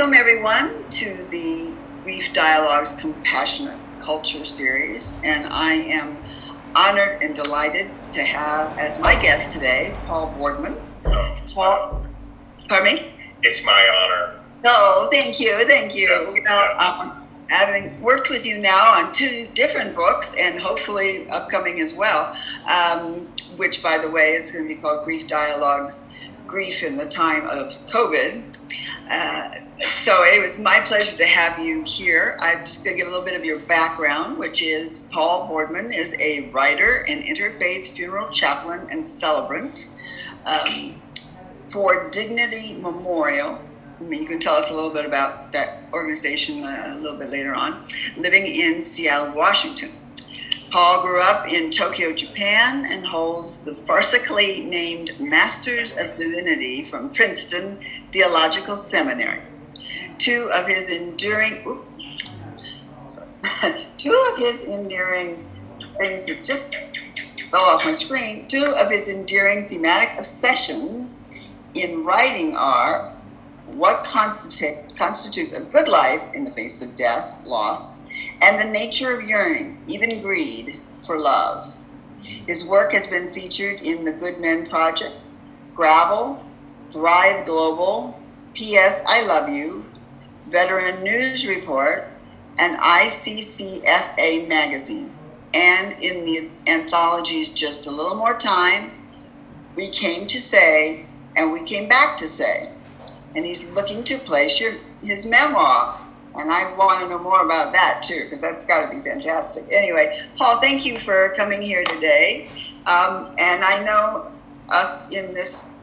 Welcome, everyone, to the Grief Dialogues Compassionate Culture Series. And I am honored and delighted to have as my guest today Paul Boardman. No, it's my honor. Paul, pardon me? It's my honor. No, thank you, thank you. Yeah. Well, um, having worked with you now on two different books and hopefully upcoming as well, um, which, by the way, is going to be called Grief Dialogues Grief in the Time of COVID. Uh, so it was my pleasure to have you here. I'm just going to give a little bit of your background, which is Paul Boardman is a writer and interfaith funeral chaplain and celebrant um, for Dignity Memorial. I mean, you can tell us a little bit about that organization uh, a little bit later on. Living in Seattle, Washington. Paul grew up in Tokyo, Japan, and holds the farcically named Masters of Divinity from Princeton Theological Seminary. Two of his enduring, oop, sorry. two of his enduring things that just fell off my screen. Two of his enduring thematic obsessions in writing are what constitute, constitutes a good life in the face of death, loss, and the nature of yearning, even greed, for love. His work has been featured in the Good Men Project, Gravel, Thrive Global, P.S. I Love You, Veteran News Report, and ICCFA Magazine. And in the anthologies Just a Little More Time, We Came to Say, and We Came Back to Say. And he's looking to place your, his memoir. And I want to know more about that too, because that's got to be fantastic. Anyway, Paul, thank you for coming here today. Um, and I know us in this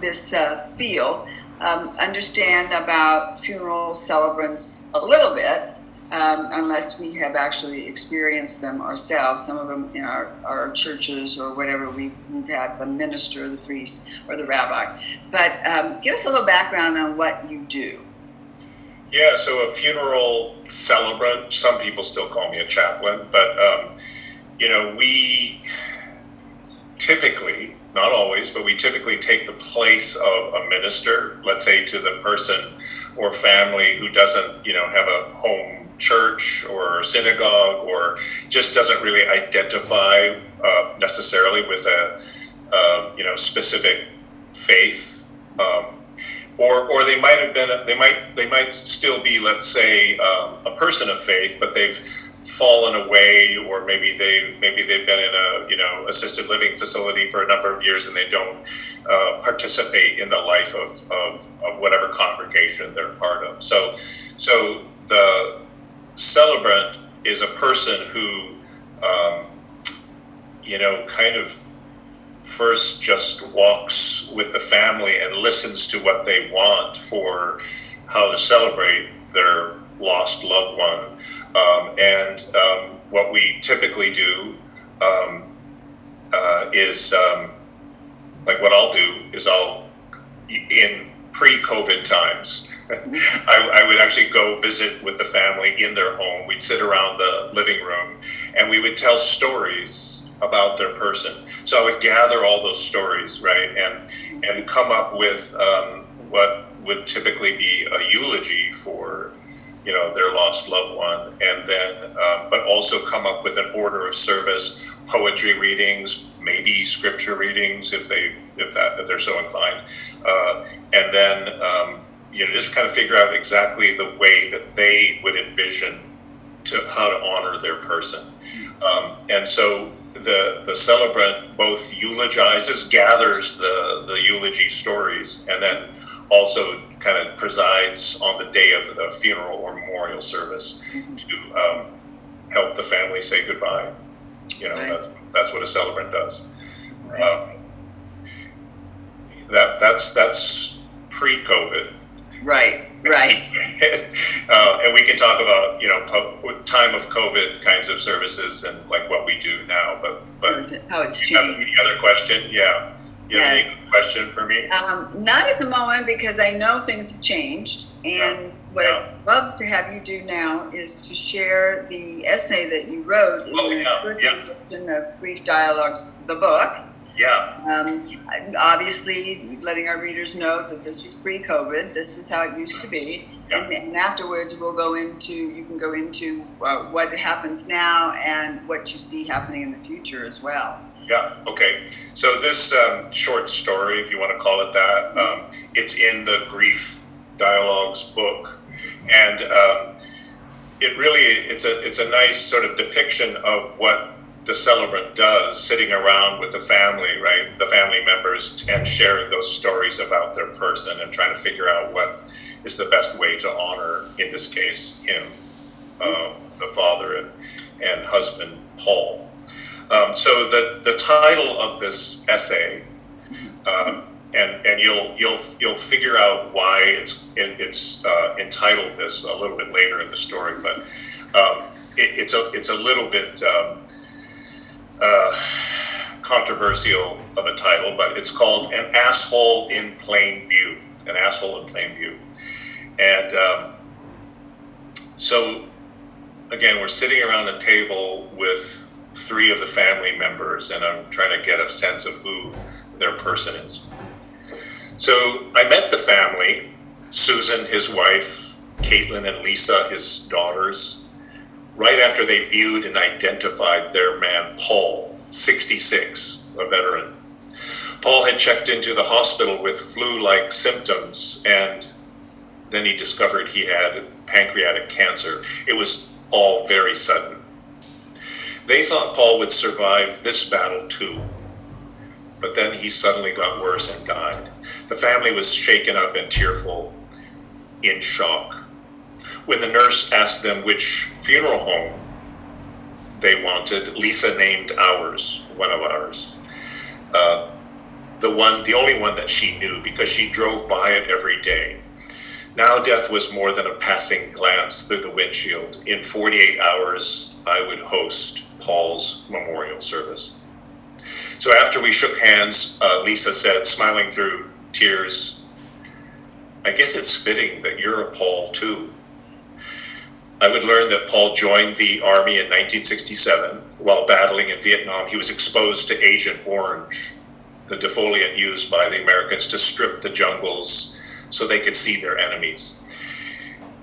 this uh, field um, understand about funeral celebrants a little bit, um, unless we have actually experienced them ourselves. Some of them in our, our churches or whatever, we, we've had the minister, the priest, or the rabbi. But um, give us a little background on what you do. Yeah, so a funeral celebrant, some people still call me a chaplain, but, um, you know, we typically, not always, but we typically take the place of a minister, let's say to the person or family who doesn't, you know, have a home church or synagogue or just doesn't really identify uh, necessarily with a, uh, you know, specific faith. Um, or, or they might have been they might they might still be let's say um, a person of faith but they've fallen away or maybe they maybe they've been in a you know assisted living facility for a number of years and they don't uh, participate in the life of, of, of whatever congregation they're part of so so the celebrant is a person who um, you know kind of first just walks with the family and listens to what they want for how to celebrate their lost loved one. Um, and um, what we typically do um, uh, is um, like what I'll do is I'll, in pre COVID times, I, I would actually go visit with the family in their home. We'd sit around the living room and we would tell stories about their person. So I would gather all those stories, right, and and come up with um, what would typically be a eulogy for you know their lost loved one, and then uh, but also come up with an order of service, poetry readings, maybe scripture readings if they if that if they're so inclined, uh, and then um, you know just kind of figure out exactly the way that they would envision to how to honor their person, um, and so the the celebrant both eulogizes, gathers the the eulogy stories, and then also kind of presides on the day of the funeral or memorial service to um, help the family say goodbye. You know, that's that's what a celebrant does. Um, that that's that's pre-COVID. Right, right. uh, and we can talk about you know po- time of COVID kinds of services and like what we do now. But but How it's have changed. any other question? Yeah, you have any question for me? Um, not at the moment because I know things have changed. And what Yeah. I'd love to have you do now is to share the essay that you wrote in Oh, the yeah, first yeah. edition of Grief Dialogues, the book. Yeah. Um, obviously, letting our readers know that this was pre-COVID. This is how it used to be, Yeah. and, and afterwards we'll go into. You can go into uh, what happens now and what you see happening in the future as well. Yeah, okay. So this um, short story, if you want to call it that, um, it's in the Grief Dialogues book, and um, it really it's a it's a nice sort of depiction of what the celebrant does, sitting around with the family, right, the family members, and sharing those stories about their person and trying to figure out what is the best way to honor, in this case, him, uh, the father and, and husband Paul. Um, so the, the title of this essay, um, and, and you'll you'll you'll figure out why it's it, it's uh, entitled this a little bit later in the story, but um, it, it's a it's a little bit um, uh, controversial of a title, but it's called "An Asshole in Plain View." An asshole in plain view, and um, so again, we're sitting around a table with three of the family members, and I'm trying to get a sense of who their person is. So I met the family Susan, his wife, Caitlin, and Lisa, his daughters, right after they viewed and identified their man, Paul, 66, a veteran. Paul had checked into the hospital with flu like symptoms, and then he discovered he had pancreatic cancer. It was all very sudden. They thought Paul would survive this battle too. But then he suddenly got worse and died. The family was shaken up and tearful, in shock. When the nurse asked them which funeral home they wanted, Lisa named ours, one of ours. Uh, the one, the only one that she knew because she drove by it every day. Now death was more than a passing glance through the windshield. In 48 hours, I would host Paul's memorial service. So after we shook hands, uh, Lisa said, smiling through tears, I guess it's fitting that you're a Paul too. I would learn that Paul joined the Army in 1967. While battling in Vietnam, he was exposed to Agent Orange, the defoliant used by the Americans to strip the jungles so they could see their enemies.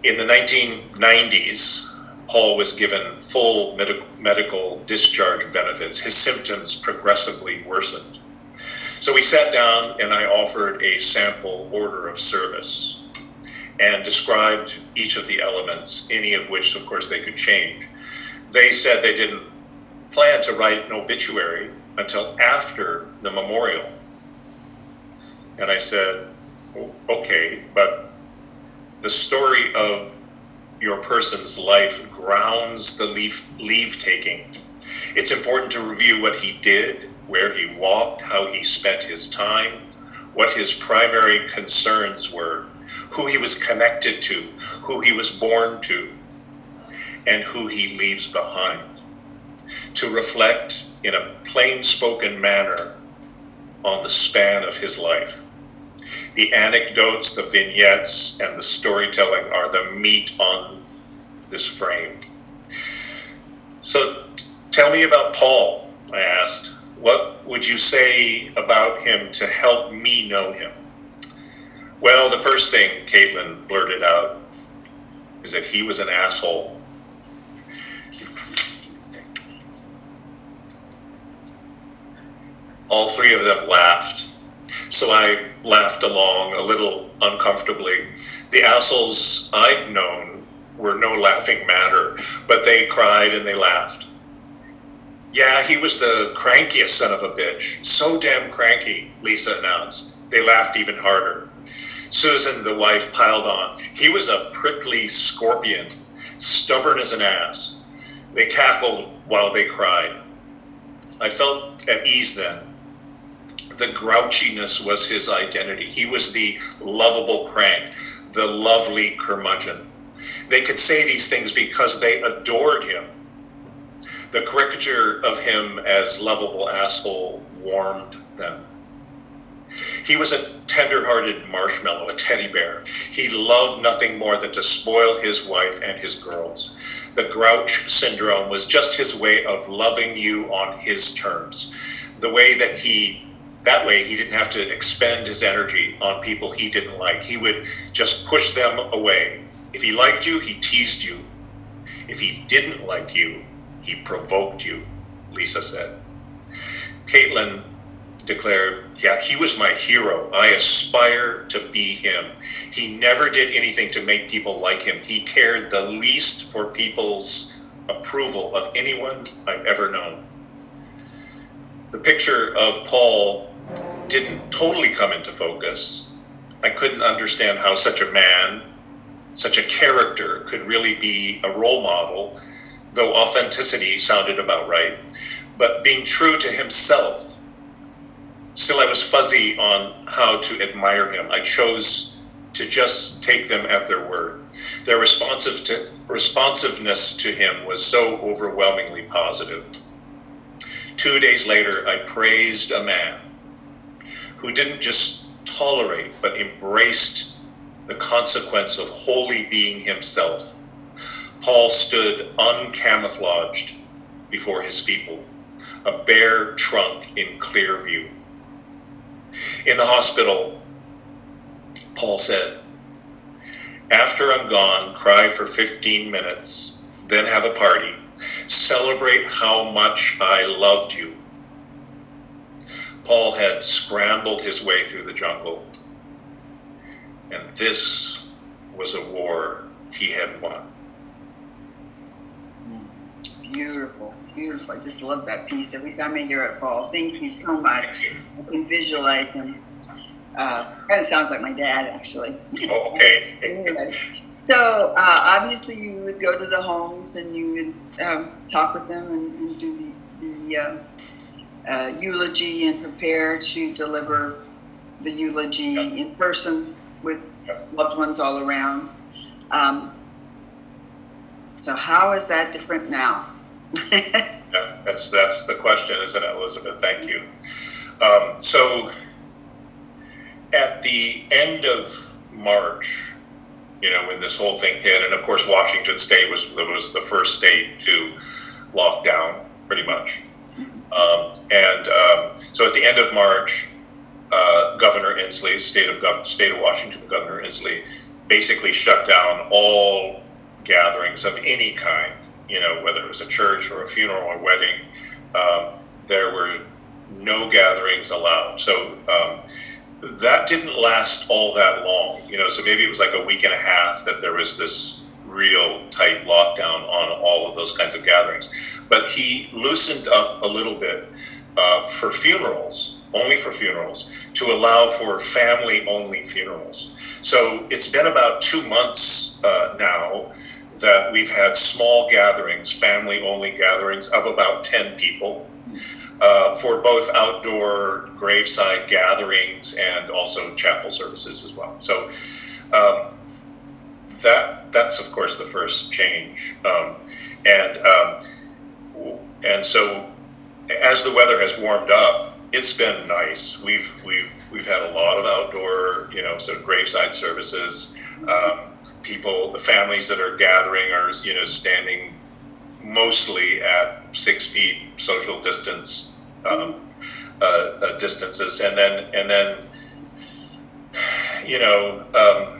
In the 1990s, Paul was given full med- medical discharge benefits. His symptoms progressively worsened. So we sat down and I offered a sample order of service and described each of the elements, any of which, of course, they could change. They said they didn't plan to write an obituary until after the memorial. And I said, okay, but the story of your person's life grounds the leave, leave taking. It's important to review what he did, where he walked, how he spent his time, what his primary concerns were, who he was connected to, who he was born to, and who he leaves behind. To reflect in a plain spoken manner on the span of his life. The anecdotes, the vignettes, and the storytelling are the meat on this frame. So tell me about Paul, I asked. What would you say about him to help me know him? Well, the first thing Caitlin blurted out is that he was an asshole. All three of them laughed. So I laughed along a little uncomfortably. The assholes I'd known were no laughing matter, but they cried and they laughed. Yeah, he was the crankiest son of a bitch. So damn cranky, Lisa announced. They laughed even harder. Susan, the wife, piled on. He was a prickly scorpion, stubborn as an ass. They cackled while they cried. I felt at ease then. The grouchiness was his identity. He was the lovable crank, the lovely curmudgeon. They could say these things because they adored him. The caricature of him as lovable asshole warmed them. He was a tender-hearted marshmallow, a teddy bear. He loved nothing more than to spoil his wife and his girls. The grouch syndrome was just his way of loving you on his terms. the way that he that way he didn't have to expend his energy on people he didn't like. He would just push them away. If he liked you, he teased you. If he didn't like you, he provoked you, Lisa said. Caitlin declared, Yeah, he was my hero. I aspire to be him. He never did anything to make people like him. He cared the least for people's approval of anyone I've ever known. The picture of Paul didn't totally come into focus. I couldn't understand how such a man, such a character, could really be a role model, though authenticity sounded about right. But being true to himself Still, I was fuzzy on how to admire him. I chose to just take them at their word. Their responsive to, responsiveness to him was so overwhelmingly positive. Two days later, I praised a man who didn't just tolerate, but embraced the consequence of wholly being himself. Paul stood uncamouflaged before his people, a bare trunk in clear view. In the hospital, Paul said, After I'm gone, cry for 15 minutes, then have a party. Celebrate how much I loved you. Paul had scrambled his way through the jungle, and this was a war he had won. Beautiful beautiful. I just love that piece. Every time I hear it, Paul, thank you so much. I can visualize him. Uh, kind of sounds like my dad, actually. Oh, okay. so uh, obviously, you would go to the homes and you would um, talk with them and, and do the, the uh, uh eulogy and prepare to deliver the eulogy in person with loved ones all around. Um, so, how is that different now? yeah, that's that's the question, isn't it, Elizabeth? Thank you. Um, so, at the end of March, you know, when this whole thing hit, and of course, Washington State was was the first state to lock down, pretty much. Um, and um, so, at the end of March, uh, Governor Inslee, state of state of Washington, Governor Inslee, basically shut down all gatherings of any kind you know, whether it was a church or a funeral or a wedding, um, there were no gatherings allowed. So um, that didn't last all that long, you know. So maybe it was like a week and a half that there was this real tight lockdown on all of those kinds of gatherings. But he loosened up a little bit uh, for funerals, only for funerals, to allow for family only funerals. So it's been about two months uh, now that we've had small gatherings, family only gatherings of about 10 people uh, for both outdoor graveside gatherings and also chapel services as well. So um, that that's of course the first change, um, and um, and so as the weather has warmed up, it's been nice. We've we've we've had a lot of outdoor, you know, sort of graveside services. Um, people, the families that are gathering are, you know, standing mostly at six feet social distance um, uh, uh, distances, and then and then you know. Um,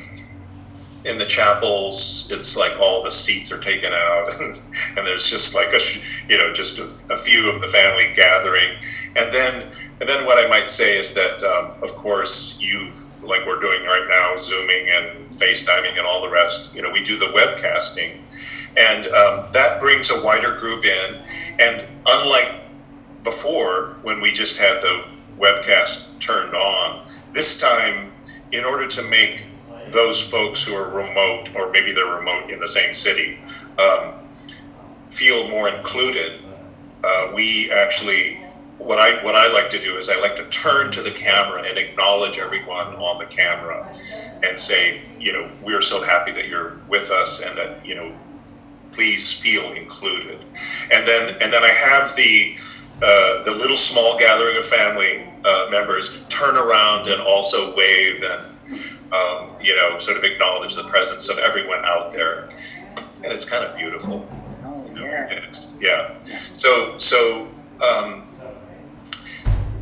in the chapels, it's like all the seats are taken out, and, and there's just like a, you know, just a, a, few of the family gathering, and then, and then what I might say is that, um, of course, you've like we're doing right now, zooming and FaceTiming and all the rest. You know, we do the webcasting, and um, that brings a wider group in. And unlike before, when we just had the webcast turned on, this time, in order to make those folks who are remote, or maybe they're remote in the same city, um, feel more included, uh, we actually what I what I like to do is I like to turn to the camera and acknowledge everyone on the camera and say, you know, we're so happy that you're with us and that, you know, please feel included. And then and then I have the uh, the little small gathering of family uh, members turn around and also wave and um, you know sort of acknowledge the presence of everyone out there, and it's kind of beautiful. Oh, yes. yeah. So so um,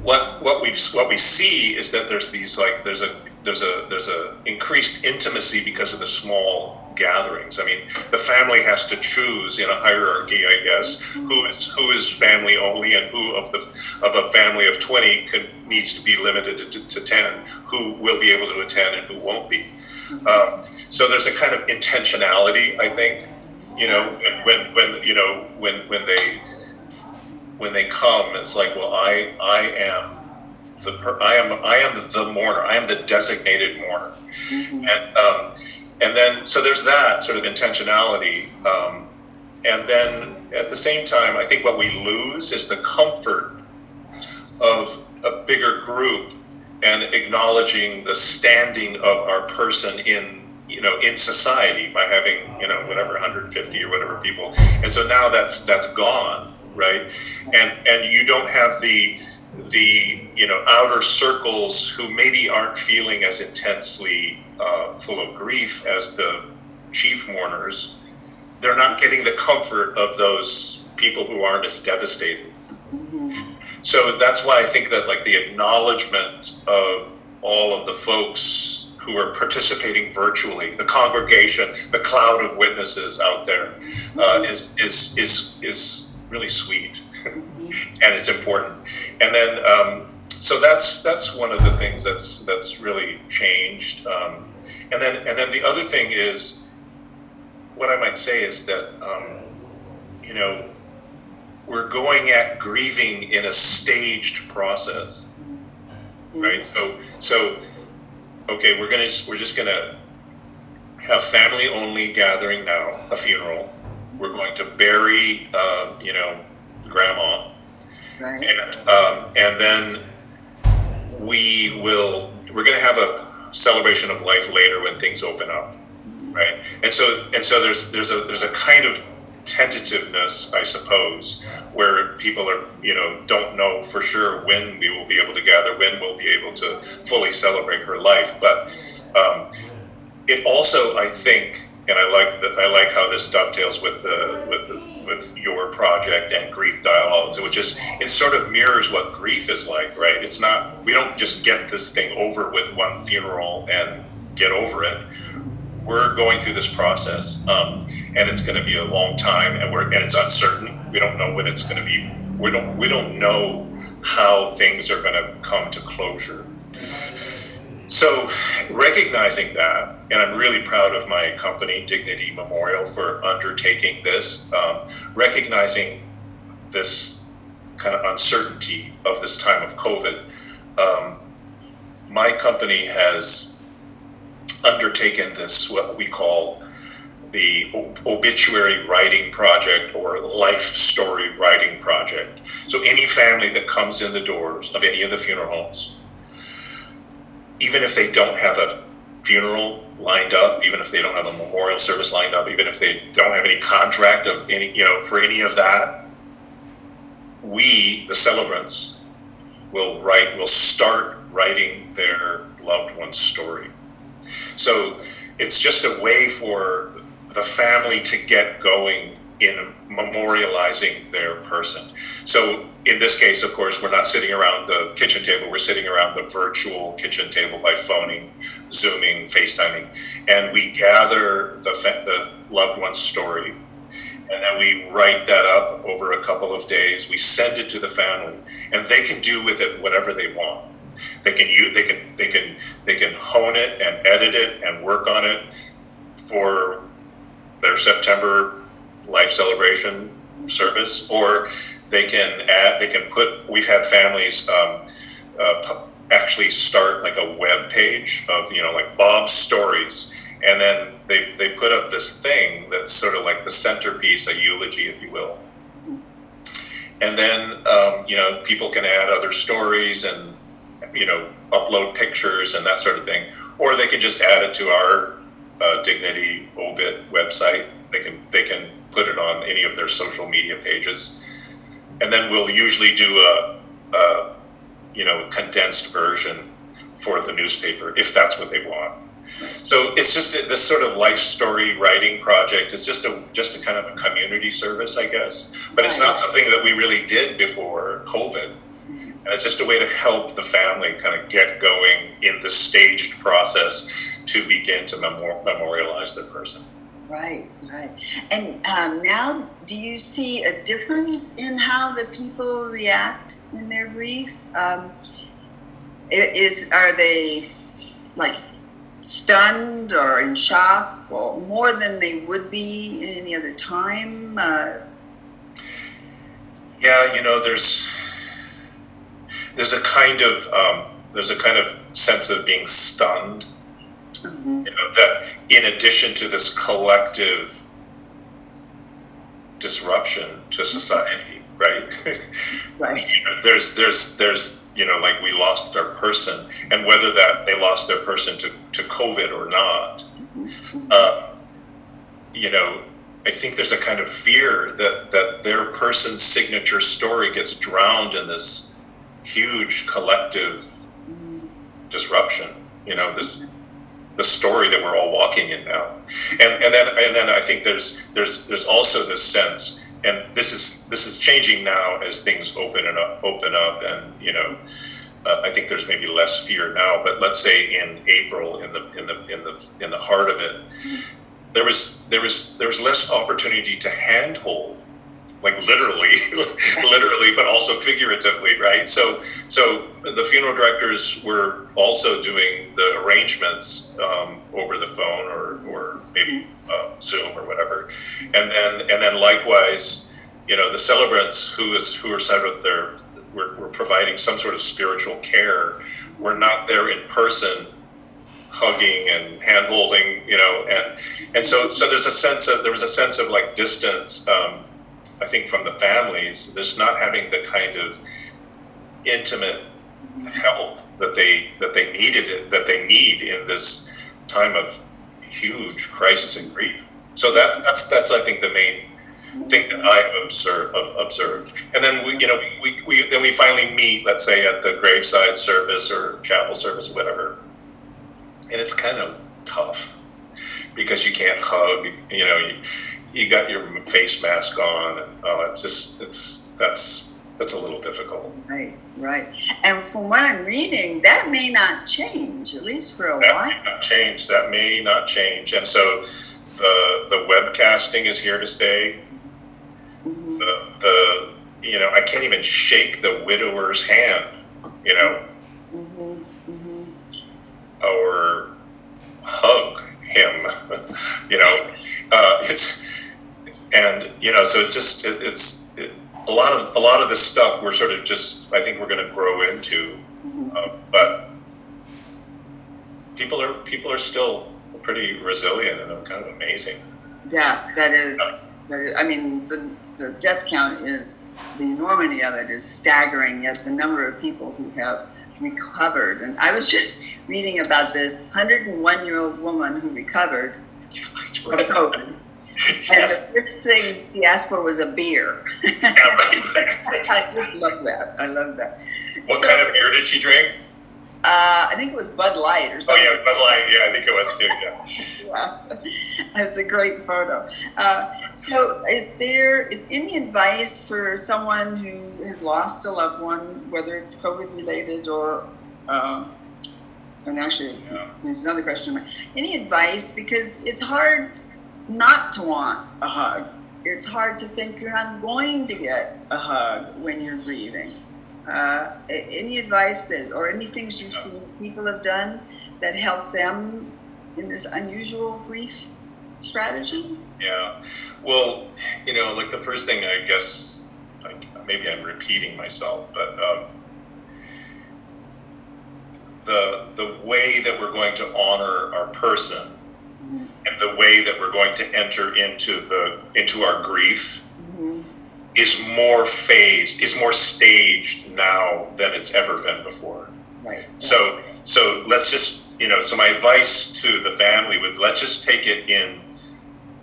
what what we what we see is that there's these like there's a there's a there's a increased intimacy because of the small gatherings. I mean, the family has to choose in a hierarchy, I guess, who is who is family only and who of the of a family of twenty can, needs to be limited to, to ten, who will be able to attend and who won't be. Um, so there's a kind of intentionality, I think, you know, when when you know when when they when they come, it's like, well, I I am the per, I am I am the mourner. I am the designated mourner, mm-hmm. and um, and then so there's that sort of intentionality, um, and then at the same time, I think what we lose is the comfort of a bigger group and acknowledging the standing of our person in you know in society by having you know whatever 150 or whatever people. And so now that's that's gone right? And and you don't have the the you know outer circles who maybe aren't feeling as intensely uh, full of grief as the chief mourners they're not getting the comfort of those people who aren't as devastated so that's why i think that like the acknowledgement of all of the folks who are participating virtually the congregation the cloud of witnesses out there uh, is is is is really sweet and it's important. And then, um, so that's that's one of the things that's that's really changed. Um, and then and then the other thing is, what I might say is that um, you know we're going at grieving in a staged process, right? So so okay, we're gonna we're just gonna have family only gathering now, a funeral. We're going to bury, uh, you know, grandma Right. And, um, and then we will, we're going to have a celebration of life later when things open up. Right. And so, and so there's, there's a, there's a kind of tentativeness, I suppose, where people are, you know, don't know for sure when we will be able to gather, when we'll be able to fully celebrate her life. But um, it also, I think, and I like that, I like how this dovetails with the with the with your project and grief dialogues, which is it sort of mirrors what grief is like, right? It's not we don't just get this thing over with one funeral and get over it. We're going through this process, um, and it's going to be a long time, and we're and it's uncertain. We don't know when it's going to be. We don't we don't know how things are going to come to closure. So, recognizing that, and I'm really proud of my company, Dignity Memorial, for undertaking this, um, recognizing this kind of uncertainty of this time of COVID. Um, my company has undertaken this, what we call the obituary writing project or life story writing project. So, any family that comes in the doors of any of the funeral homes, even if they don't have a funeral lined up, even if they don't have a memorial service lined up, even if they don't have any contract of any, you know, for any of that, we, the celebrants, will write, will start writing their loved one's story. So it's just a way for the family to get going in memorializing their person. So in this case, of course, we're not sitting around the kitchen table. We're sitting around the virtual kitchen table by phoning, Zooming, FaceTiming, and we gather the, the loved one's story. And then we write that up over a couple of days. We send it to the family, and they can do with it whatever they want. They can use, they can, they can, they can hone it and edit it and work on it for their September life celebration service, or they can add, they can put. We've had families um, uh, actually start like a web page of you know like Bob's stories, and then they they put up this thing that's sort of like the centerpiece, a eulogy, if you will. And then um, you know people can add other stories and you know upload pictures and that sort of thing, or they can just add it to our uh, Dignity Obit website. They can they can put it on any of their social media pages and then we'll usually do a, a you know condensed version for the newspaper if that's what they want. So it's just a, this sort of life story writing project. It's just a just a kind of a community service, I guess. But it's not something that we really did before COVID. And it's just a way to help the family kind of get going in the staged process to begin to memor- memorialize their person. Right, right. And um, now, do you see a difference in how the people react in their grief? Um, is are they like stunned or in shock, or more than they would be in any other time? Uh, Yeah, you know, there's there's a kind of um, there's a kind of sense of being stunned. mhm, You know, that in addition to this collective disruption to society, right? Right. you know, there's there's there's you know like we lost our person and whether that they lost their person to, to covid or not Mhm, uh, you know i think there's a kind of fear that that their person's signature story gets drowned in this huge collective mhm, disruption you know this the story that we're all walking in now. And and then and then i think there's there's there's also this sense and this is this is changing now as things open and up open up and you know uh, i think there's maybe less fear now but let's say in april in the in the in the in the heart of it there was there was there was less opportunity to handhold like literally literally but also figuratively right? So so the funeral directors were also doing the arrangements um, over the phone or or maybe uh, zoom or whatever. And then and then likewise you know the celebrants who is who are sort of there were, were providing some sort of spiritual care were not there in person hugging and hand holding you know and and so so there's a sense of there was a sense of like distance um, I think from the families, there's not having the kind of intimate help that they that they needed that they need in this time of huge crisis and grief. So that that's that's I think the main thing that I have observed, observed. And then we you know we, we then we finally meet, let's say at the graveside service or chapel service, whatever, and it's kind of tough because you can't hug. You know you you got your face mask on, and it's just it's that's that's a little difficult. Right, right. And from what I'm reading, that may not change, at least for a That while. may not change. That may not change. And so the the webcasting is here to stay. Mhm, The the you know I can't even shake the widower's hand. You know, Mm-hmm. Mm-hmm. or hug him. you know, uh, it's and you know so it's just it, it's it, a lot of a lot of this stuff we're sort of just I think we're going to grow into, uh, but people are people are still pretty resilient and kind of amazing. Yes, that is, that is, I mean, the, the death count is, the enormity of it is staggering, yet the number of people who have recovered. And I was just reading about this 101 year old woman who recovered from COVID. And yes. the first thing she asked for was a beer. Yeah, right, right. I just love that. I love that. What So- kind of beer did she drink? Uh, I think it was Bud Light or something. Oh yeah, Bud Light. Yeah, I think it was too. Yeah. Yes, it's a great photo. Uh, so, is there is any advice for someone who has lost a loved one, whether it's COVID related or, uh, and actually, Yeah. there's another question. Any advice because it's hard not to want a hug. It's hard to think you're not going to get a hug when you're grieving. Uh, any advice that, or any things you've seen people have done that help them in this unusual grief strategy? Yeah. Well, you know, like the first thing I guess, like maybe I'm repeating myself, but um, the the way that we're going to honor our person. And the way that we're going to enter into the into our grief Mhm. is more phased, is more staged now than it's ever been before. Right. So so let's just you know so my advice to the family would let's just take it in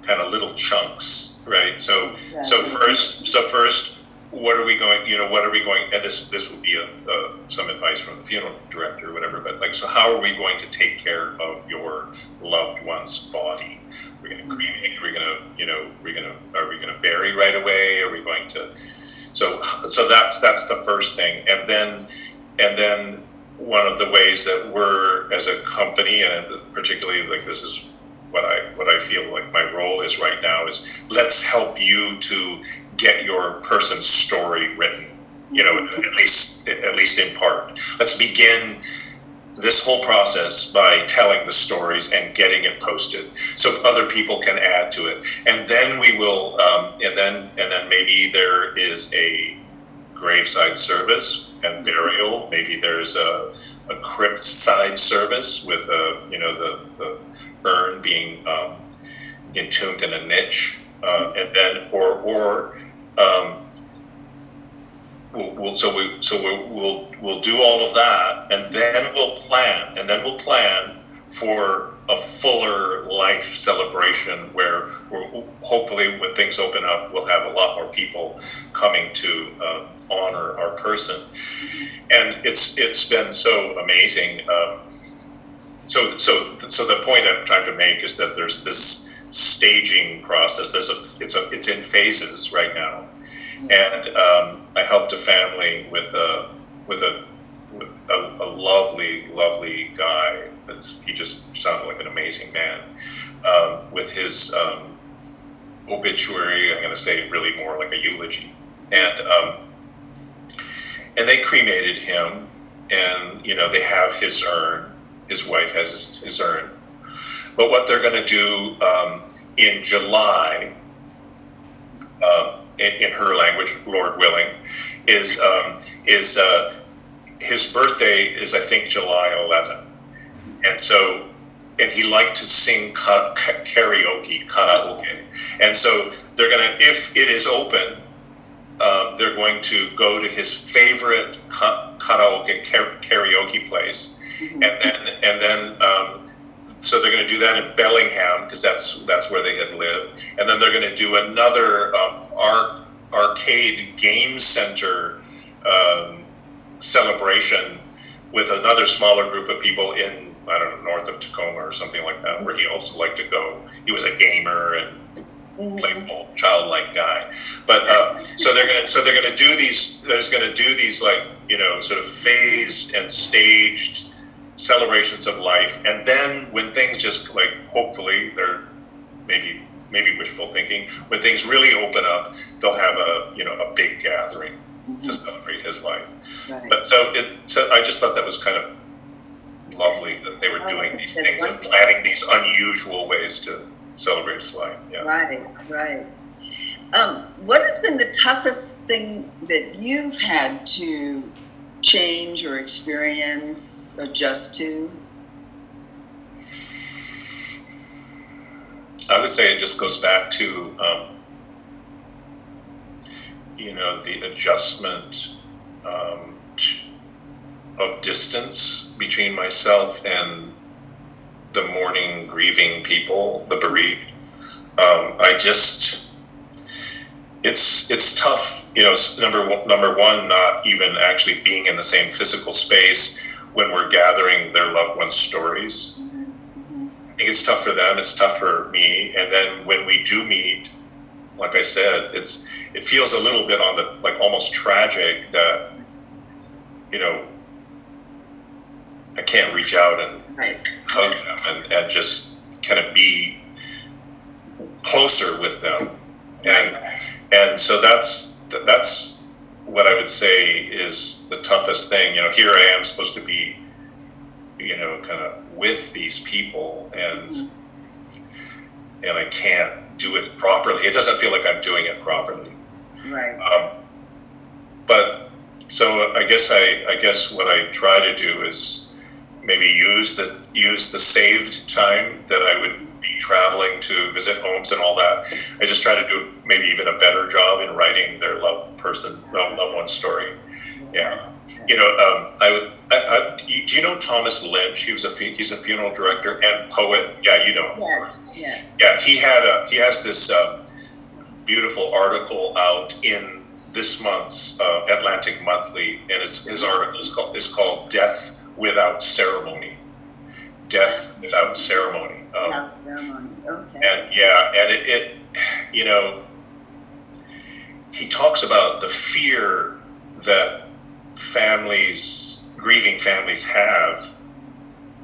kind of little chunks, right? So so first so first what are we going you know what are we going and this this would be a, some advice from the funeral director or whatever but like so how are we going to take care of your loved one's body? We're going to cremate we're going to you know we're going to are we going to bury right away? Are we going to So so that's that's the first thing, and then and then one of the ways that we're as a company, and particularly like this is what I what I feel like my role is right now is let's help you to get your person's story written. You know, at least at least in part. Let's begin this whole process by telling the stories and getting it posted so other people can add to it and then we will um, and then and then maybe there is a graveside service and burial maybe there's a, a crypt side service with a you know the, the urn being um, entombed in a niche uh, and then or or um, we'll, we'll, so we so we, we'll we'll do all of that, and then we'll plan, and then we'll plan for a fuller life celebration where we're, hopefully when things open up, we'll have a lot more people coming to uh, honor our person, and it's it's been so amazing. Um, so so so the point I'm trying to make is that there's this staging process. There's a it's a it's in phases right now and um, I helped a family with a with a a, a lovely, lovely guy. He just sounded like an amazing man. Um, with his um, obituary, I'm going to say really more like a eulogy, and um, and they cremated him, and you know they have his urn. His wife has his, his urn, but what they're going to do um, in July. Um, in, in her language, Lord willing, is um, is uh, his birthday is I think July 11, and so and he liked to sing karaoke, karaoke, and so they're gonna if it is open, um, they're going to go to his favorite karaoke karaoke place, and then and then um, so they're going to do that in Bellingham because that's that's where they had lived, and then they're going to do another um, arc, arcade game center um, celebration with another smaller group of people in I don't know north of Tacoma or something like that, where he also liked to go. He was a gamer and mm-hmm. playful, childlike guy. But uh, so they're gonna so they're gonna do these. There's gonna do these like you know sort of phased and staged celebrations of life. And then when things just like hopefully they're maybe maybe wishful thinking, when things really open up, they'll have a you know a big gathering mm-hmm. to celebrate his life. Right. But so it so I just thought that was kind of lovely that they were oh, doing these things wonderful. and planning these unusual ways to celebrate his life. Yeah. Right, right. Um, what has been the toughest thing that you've had to change or experience, adjust to? I would say it just goes back to, um, you know, the adjustment um, of distance between myself and the mourning, grieving people, the bereaved. Um, I just, it's it's tough you know, number one, number one, not even actually being in the same physical space when we're gathering their loved ones' stories. I think it's tough for them. It's tough for me. And then when we do meet, like I said, it's it feels a little bit on the like almost tragic that you know I can't reach out and right. hug them and, and just kind of be closer with them. And and so that's that's what I would say is the toughest thing. You know, here I am supposed to be, you know, kind of with these people, and mm-hmm. and I can't do it properly. It doesn't feel like I'm doing it properly. Right. Um, but so I guess I I guess what I try to do is maybe use the use the saved time that I would traveling to visit homes and all that. I just try to do maybe even a better job in writing their loved person, loved one story. Yeah. You know, um, I, I, I, do you know Thomas Lynch? He was a he's a funeral director and poet. Yeah, you know him. Yes. Yeah. Yeah. He had a he has this um, beautiful article out in this month's uh, Atlantic Monthly, and his, his article is called is called "Death Without Ceremony." Death without ceremony um, okay. And yeah, and it, it, you know, he talks about the fear that families, grieving families, have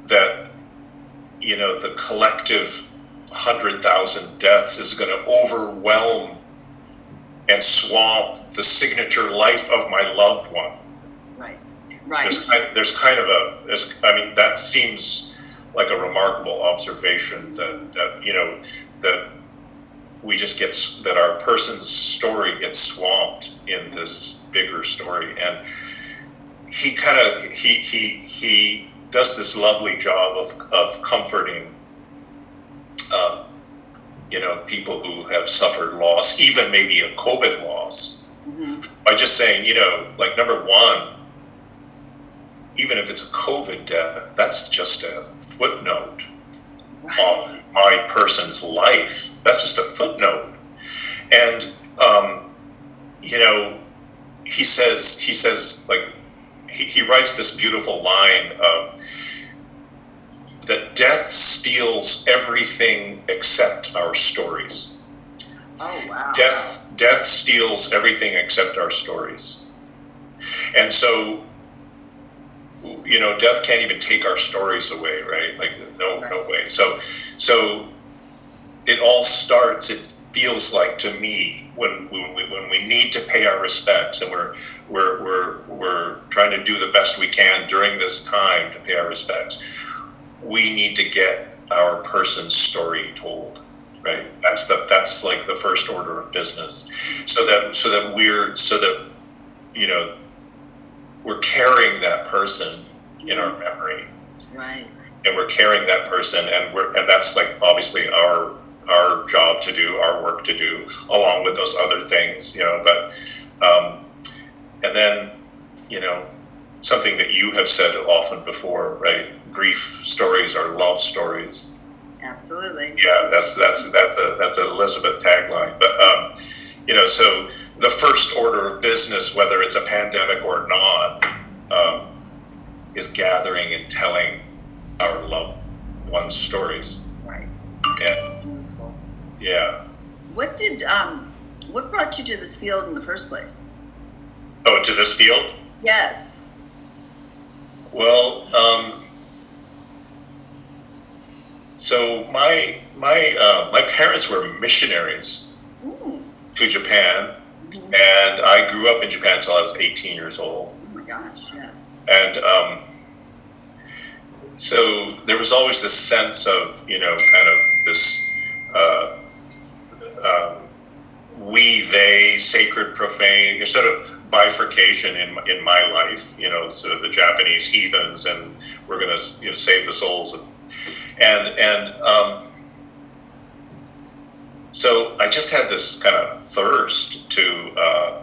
that you know the collective hundred thousand deaths is going to overwhelm and swamp the signature life of my loved one. Right. Right. There's kind, there's kind of a, there's, I mean, that seems like a remarkable observation that, that you know that we just get that our person's story gets swamped in this bigger story, and he kind of he he he does this lovely job of of comforting. Uh, you know, people who have suffered loss, even maybe a COVID loss, Mhm. by just saying, you know, like number one, even if it's a COVID death, that's just a footnote on my person's life. That's just a footnote. And um, you know, he says he says like he, he writes this beautiful line of that death steals everything except our stories. Oh wow. Death death steals everything except our stories. And so you know, death can't even take our stories away, right? Like no no way. So so it all starts it feels like to me when when we, when we need to pay our respects and we're we're we're we're trying to do the best we can during this time to pay our respects we need to get our person's story told right that's the that's like the first order of business so that so that we're so that you know we're carrying that person in our memory Right. and we're carrying that person and we're and that's like obviously our our job to do our work to do along with those other things you know but um and then you know something that you have said often before right grief stories are love stories Absolutely. yeah that's that's that's a that's an elizabeth tagline but um you know so the first order of business whether it's a pandemic or not um, is gathering and telling our loved ones stories Right. and Beautiful. yeah What did um what brought you to this field in the first place? oh to this field Yes. well um so my my uh, my parents were missionaries Ooh. to japan Mhm. and i grew up in japan until i was 18 years old Oh my gosh. And um, so there was always this sense of you know kind of this uh, um, we they sacred profane sort of bifurcation in in my life you know sort of the japanese heathens and we're going to you know, save the souls of, and and um, so i just had this kind of thirst to uh,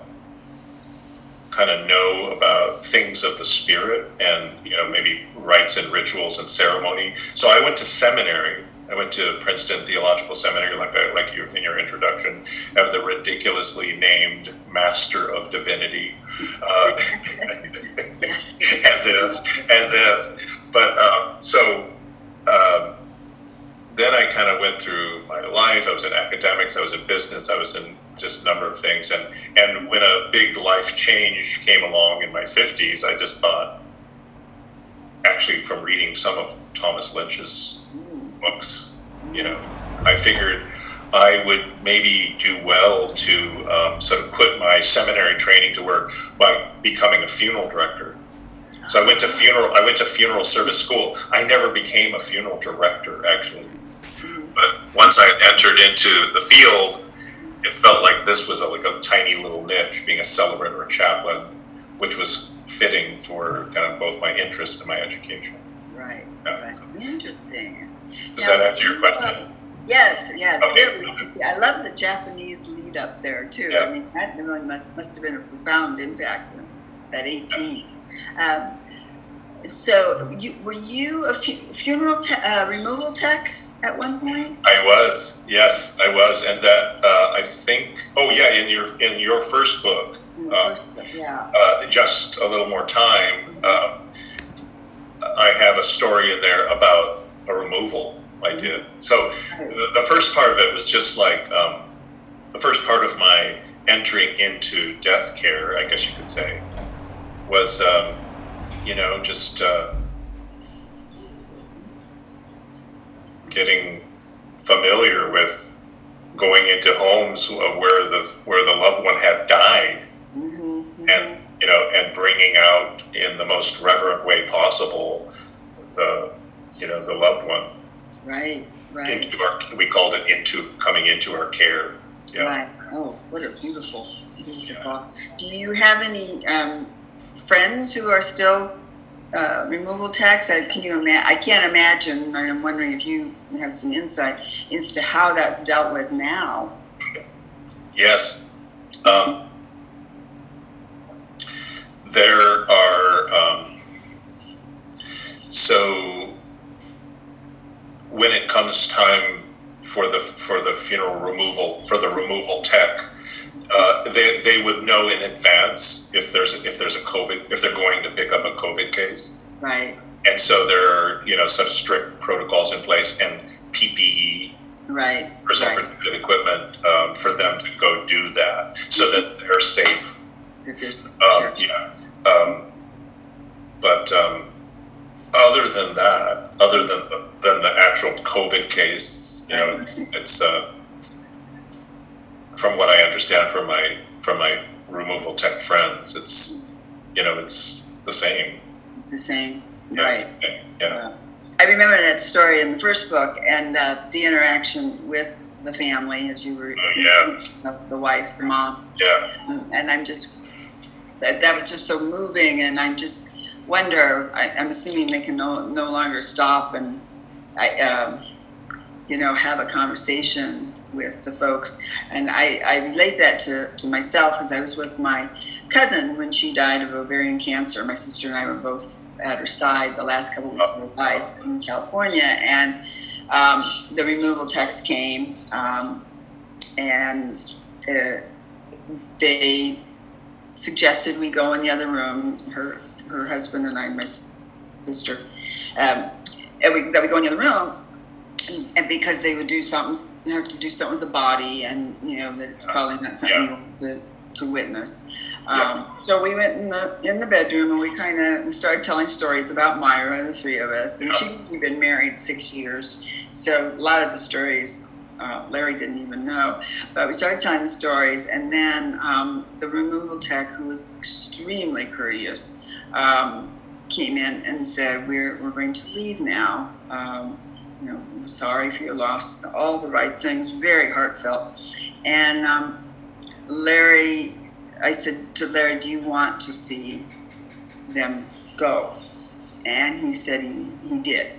kind of know about things of the spirit and you know maybe rites and rituals and ceremony. So I went to seminary. I went to Princeton Theological Seminary, like I, like you in your introduction, have the ridiculously named Master of Divinity, uh, as if, as if. But um, so um, then I kind of went through my life. I was in academics. I was in business. I was in just a number of things. And and when a big life change came along in my fifties, I just thought, actually, from reading some of Thomas Lynch's books, you know, I figured I would maybe do well to um, sort of put my seminary training to work by becoming a funeral director. So I went to funeral. I went to funeral service school. I never became a funeral director, actually. But once I entered into the field, it felt like this was a, like a tiny little niche, being a celebrant or a chaplain, which was fitting for kind of both my interest and my education. Right. Yeah. Right. Interesting. Does Now, that answer your uh, question? Yes, yeah, it's Okay. really interesting. I love the Japanese lead up there too. Yeah. I mean, that really mu- must have been a profound impact at 18. Um, so, you, were you a fu- funeral te- uh, removal tech at one point? I was, yes, I was, and that uh, I think. Oh yeah, in your in your first book, Uh, yeah. uh, just a little more time. Um, I have a story in there about a removal I did. So the, the first part of it was just like um, the first part of my entering into death care, I guess you could say, was, um, you know, just uh, getting familiar with going into homes where the where the loved one had died, Mm-hmm. and you know, and bringing out in the most reverent way possible the you know the loved one Right, right, into our we called it into coming into our care. Yeah. right. Oh, what a beautiful, beautiful. Do you have any um, friends who are still uh, removal techs. I, can you ima- I can't imagine, and I'm wondering if you have some insight as to how that's dealt with now. Yes. Um, there are, um, so when it comes time for the, for the funeral removal, for the removal tech, uh, they, they would know in advance if there's, if there's a COVID, if they're going to pick up a COVID case. Right, And so there are, you know, some strict protocols in place and PPE right, personal right. protective equipment um, for them to go do that so that they're safe. That there's Um, yeah. Um, but um, other than that, other than the, than the actual COVID case, you know, it's, it's uh, from what I understand from my from my removal tech friends, it's you know it's the same. it's the same. Yeah. Right. Yeah. I remember that story in the first book and uh, the interaction with the family as you were Oh, yeah. the- the wife, the mom, Yeah. and I'm just that that was just so moving, and I'm just wonder. I, I'm assuming they can no no longer stop and I um, you know have a conversation with the folks, and I, I relate that to, to myself because I was with my cousin when she died of ovarian cancer. My sister and I were both at her side the last couple weeks of her life in California, and um, the removal techs came, um, and uh, they suggested we go in the other room. Her her husband and I, my sister, um, and we, that we go in the other room, and because they would do something, you have to do something with the body, and you know that it's probably not something you want to, to witness. Um, So we went in the in the bedroom and we kind of we started telling stories about Myra, and the three of us, and she we'd been married six years, so a lot of the stories uh, Larry didn't even know. But we started telling the stories, and then um, the removal tech, who was extremely courteous, um, came in and said, "We're we're going to leave now. Um, you know, I'm sorry for your loss. All the right things, very heartfelt." And um, Larry, I said to Larry, "Do you want to see them go?" And he said he, he did.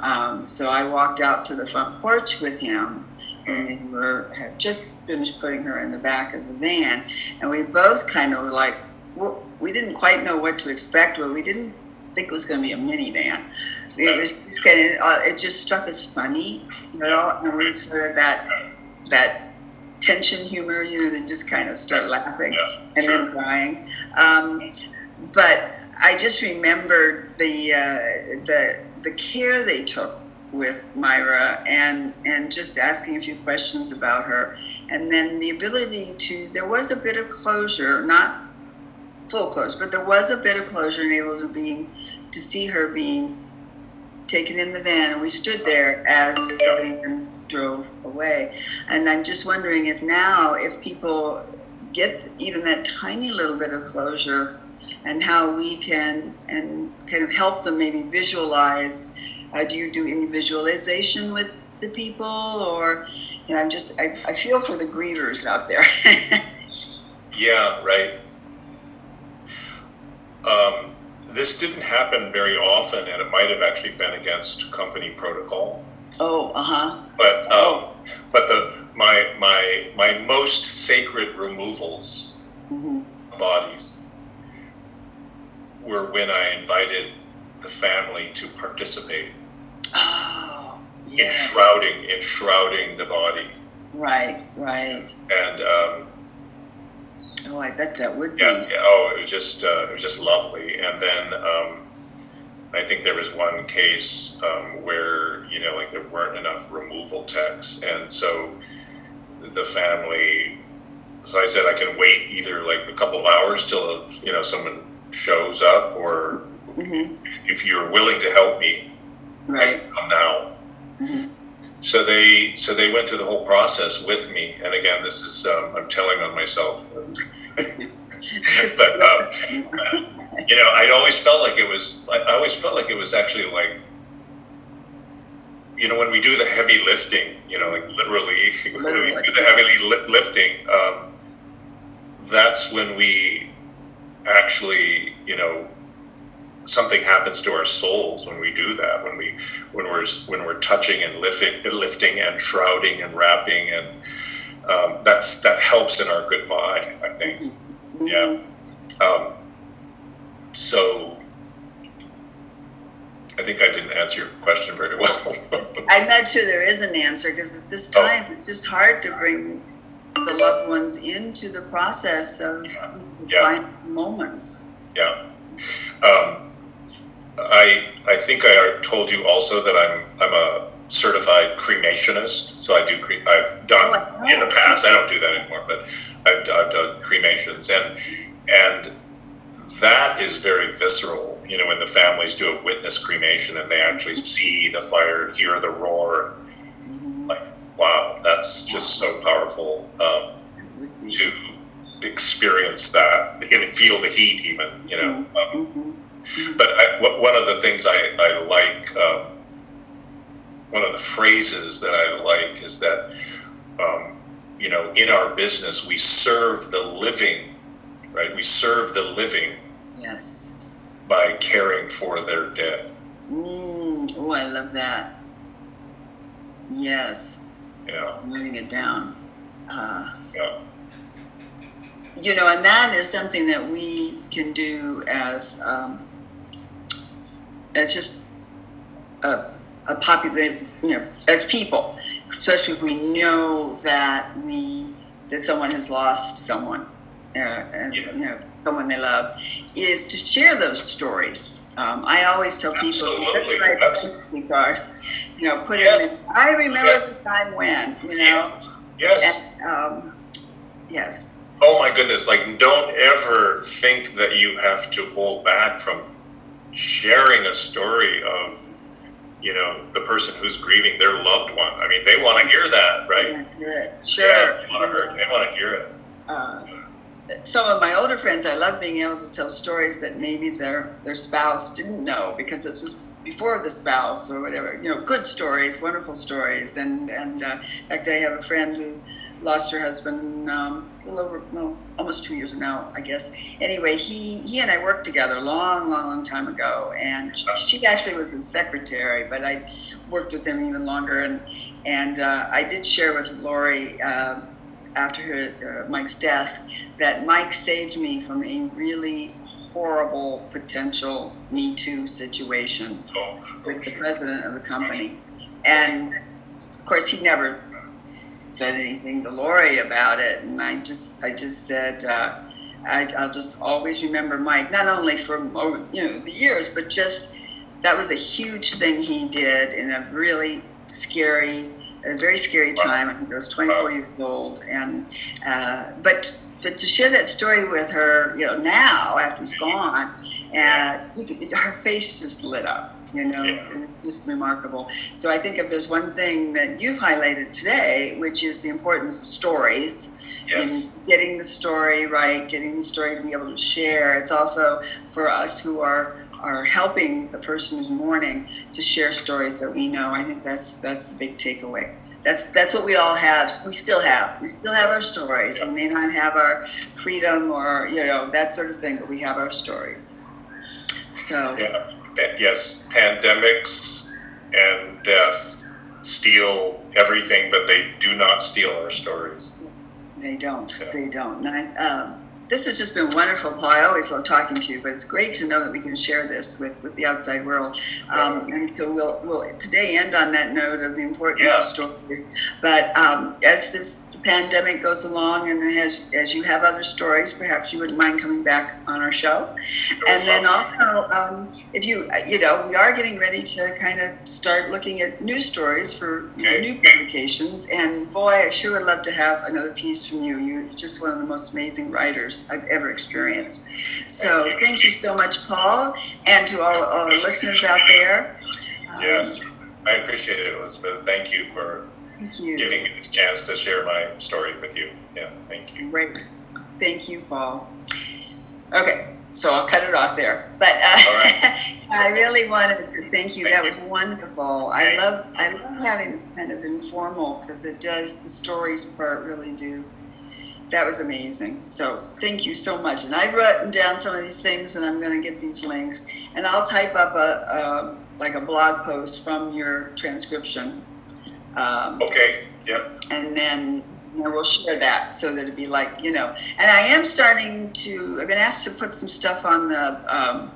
Um, so I walked out to the front porch with him, and we were had just finished putting her in the back of the van, and we both kind of were like, well, we didn't quite know what to expect, but we didn't think it was going to be a minivan. It was just of, uh, it just struck us funny, you know, and we sort of that that tension humor, you know, and just kind of start laughing Yeah. and Sure. then crying. Um, but I just remembered the uh, the the care they took with Myra and and just asking a few questions about her, and then the ability to there was a bit of closure, not full closure, but there was a bit of closure and able to be to see her being taken in the van, and we stood there as the van drove away. And I'm just wondering if now, if people get even that tiny little bit of closure, and how we can and kind of help them maybe visualize. Uh, do you do any visualization with the people, or you know, I'm just I, I feel for the grievers out there. Yeah, right. Um, this didn't happen very often, and it might have actually been against company protocol. oh, uh huh. But um, but the my my my most sacred removals hmm bodies were when I invited the family to participate Oh, in yeah. shrouding in shrouding the body, Right, right. and um, Oh, I bet that would be. yeah, yeah, oh, it was just uh, it was just lovely. And then um, I think there was one case um, where you know like there weren't enough removal techs, and so the family so I said I can wait either like a couple of hours till you know someone shows up, or Mhm. if you're willing to help me, I Right. can come now. Mhm. So they so they went through the whole process with me, and again, this is um, I'm telling on myself, but um, you know, I always felt like it was. I I always felt like it was actually like, you know, when we do the heavy lifting, you know, like literally, when we do the heavy li- lifting, um, that's when we actually, you know, something happens to our souls when we do that. When we when we're when we're touching and lifting, lifting and shrouding and wrapping, and um, that's that helps in our goodbye. I think. Yeah. Um, so I think I didn't answer your question very well. I'm not sure there is an answer because at this Oh. time it's just hard to bring the loved ones into the process of Yeah. final moments. yeah. Um, I I think I told you also that I'm I'm a certified cremationist. So I do cre- I've done Oh, in the past. I don't do that anymore, but I've, I've done cremations and and that is very visceral. You know, when the families do a witness cremation and they actually see the fire, hear the roar, like wow, that's just so powerful um, to experience that and feel the heat, even you know. Um, Mhm. But I, one of the things I, I like, um, one of the phrases that I like is that, um, you know, in our business, we serve the living, right? We serve the living Yes. by caring for their dead. Mm, oh, I love that. Yes, Yeah. I'm writing it down. Uh, yeah, you know, and that is something that we can do as um, as just a, a popular, you know, as people, especially if we know that we that someone has lost someone, uh, and Yes. you know, someone they love, is to share those stories. Um, I always tell people, Absolutely, absolutely. card, you know, put Yes. it in. I remember Yeah. the time when, you know, yes, yes. and, um, yes, Oh my goodness! Like, don't ever think that you have to hold back from sharing a story of, you know, the person who's grieving their loved one. I mean, they want to hear that, right? Yeah, Sure. Yeah, they want to hear. They want to hear it. Uh, some of my older friends, I love being able to tell stories that maybe their their spouse didn't know because this was before the spouse or whatever. You know, good stories, wonderful stories. And and uh, in fact, I have a friend who lost her husband um, little over no almost two years now, I guess. Anyway, he he and I worked together a long, long, long time ago, and she actually was his secretary, but I worked with him even longer. And and uh, I did share with Lori uh, after her, uh, Mike's death that Mike saved me from a really horrible potential Me Too situation Oh, with the president of the company. And of course, he never said anything to Lori about it. And I just, I just said, uh, I, I'll just always remember Mike, not only for you know the years, but just that was a huge thing he did in a really scary, a very scary time. I think I was 24 years old, and uh, but but to share that story with her, you know, now after he's gone, and could, her face just lit up. You know, Yeah. just remarkable. So I think if there's one thing that you've highlighted today, which is the importance of stories, Yes. in getting the story right, getting the story to be able to share. It's also for us who are are helping the person who's mourning to share stories that we know. I think that's that's the big takeaway. That's that's what we all have. We still have. We still have our stories. We may not have our freedom or you know that sort of thing, but we have our stories. So Yeah. Pa- Yes. Pandemics and death steal everything, but they do not steal our stories. They don't. Yeah. They don't. I, um, this has just been wonderful, Paul. I always love talking to you, but it's great to know that we can share this with, with the outside world. Um, and so we'll, we'll today end on that note of the importance Yeah. of stories. But um, as this pandemic goes along and as, as you have other stories, perhaps you wouldn't mind coming back on our show. And then also, um, if you, you know, we are getting ready to kind of start looking at news stories for you know, new publications. And boy, I sure would love to have another piece from you. You're just one of the most amazing writers I've ever experienced. So Thank you. so much, Paul, and to all, all our listeners out there. Um, Yes, I appreciate it, Elizabeth. Thank you for Thank you. giving me this chance to share my story with you. Yeah, thank you. Great. Thank you, Paul. Okay, so I'll cut it off there. But uh, I really wanted to thank you. That was wonderful. I love I love having kind of informal because it does the stories part really do. That was amazing. So thank you so much. And I've written down some of these things, and I'm going to get these links, and I'll type up a um like a blog post from your transcription. Um, Okay, yep, and then you know, we'll share that so that it'd be like you know and i am starting to i've been asked to put some stuff on the um,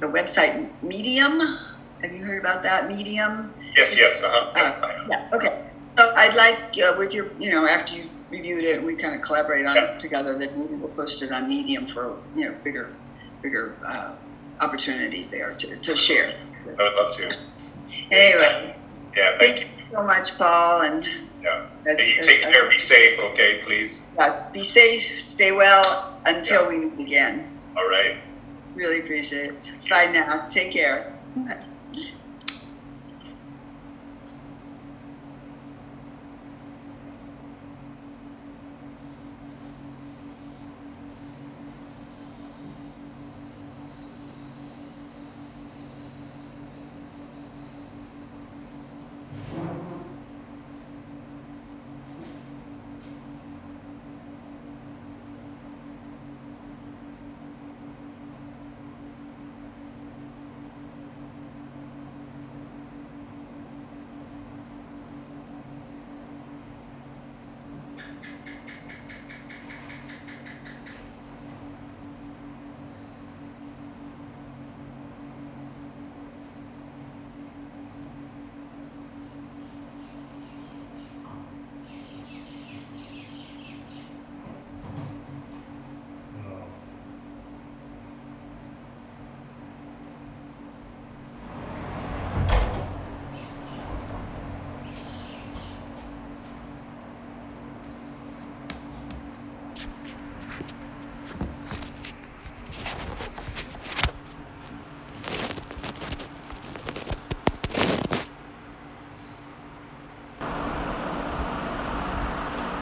the website medium. Have you heard about that medium? Yes, yes, uh-huh. Uh, yeah okay. So i'd like uh, with your you know after you've reviewed it and we kind of collaborate on it together that maybe we'll post it on medium for you know bigger bigger uh, opportunity there to, to share. I would love to. anyway. Yeah, thank thank you. You so much paul and Yeah. as- Hey, you take care, be safe, okay, please? Yeah, be safe, stay well until we meet again. All right. Really appreciate it. Bye now. Take care.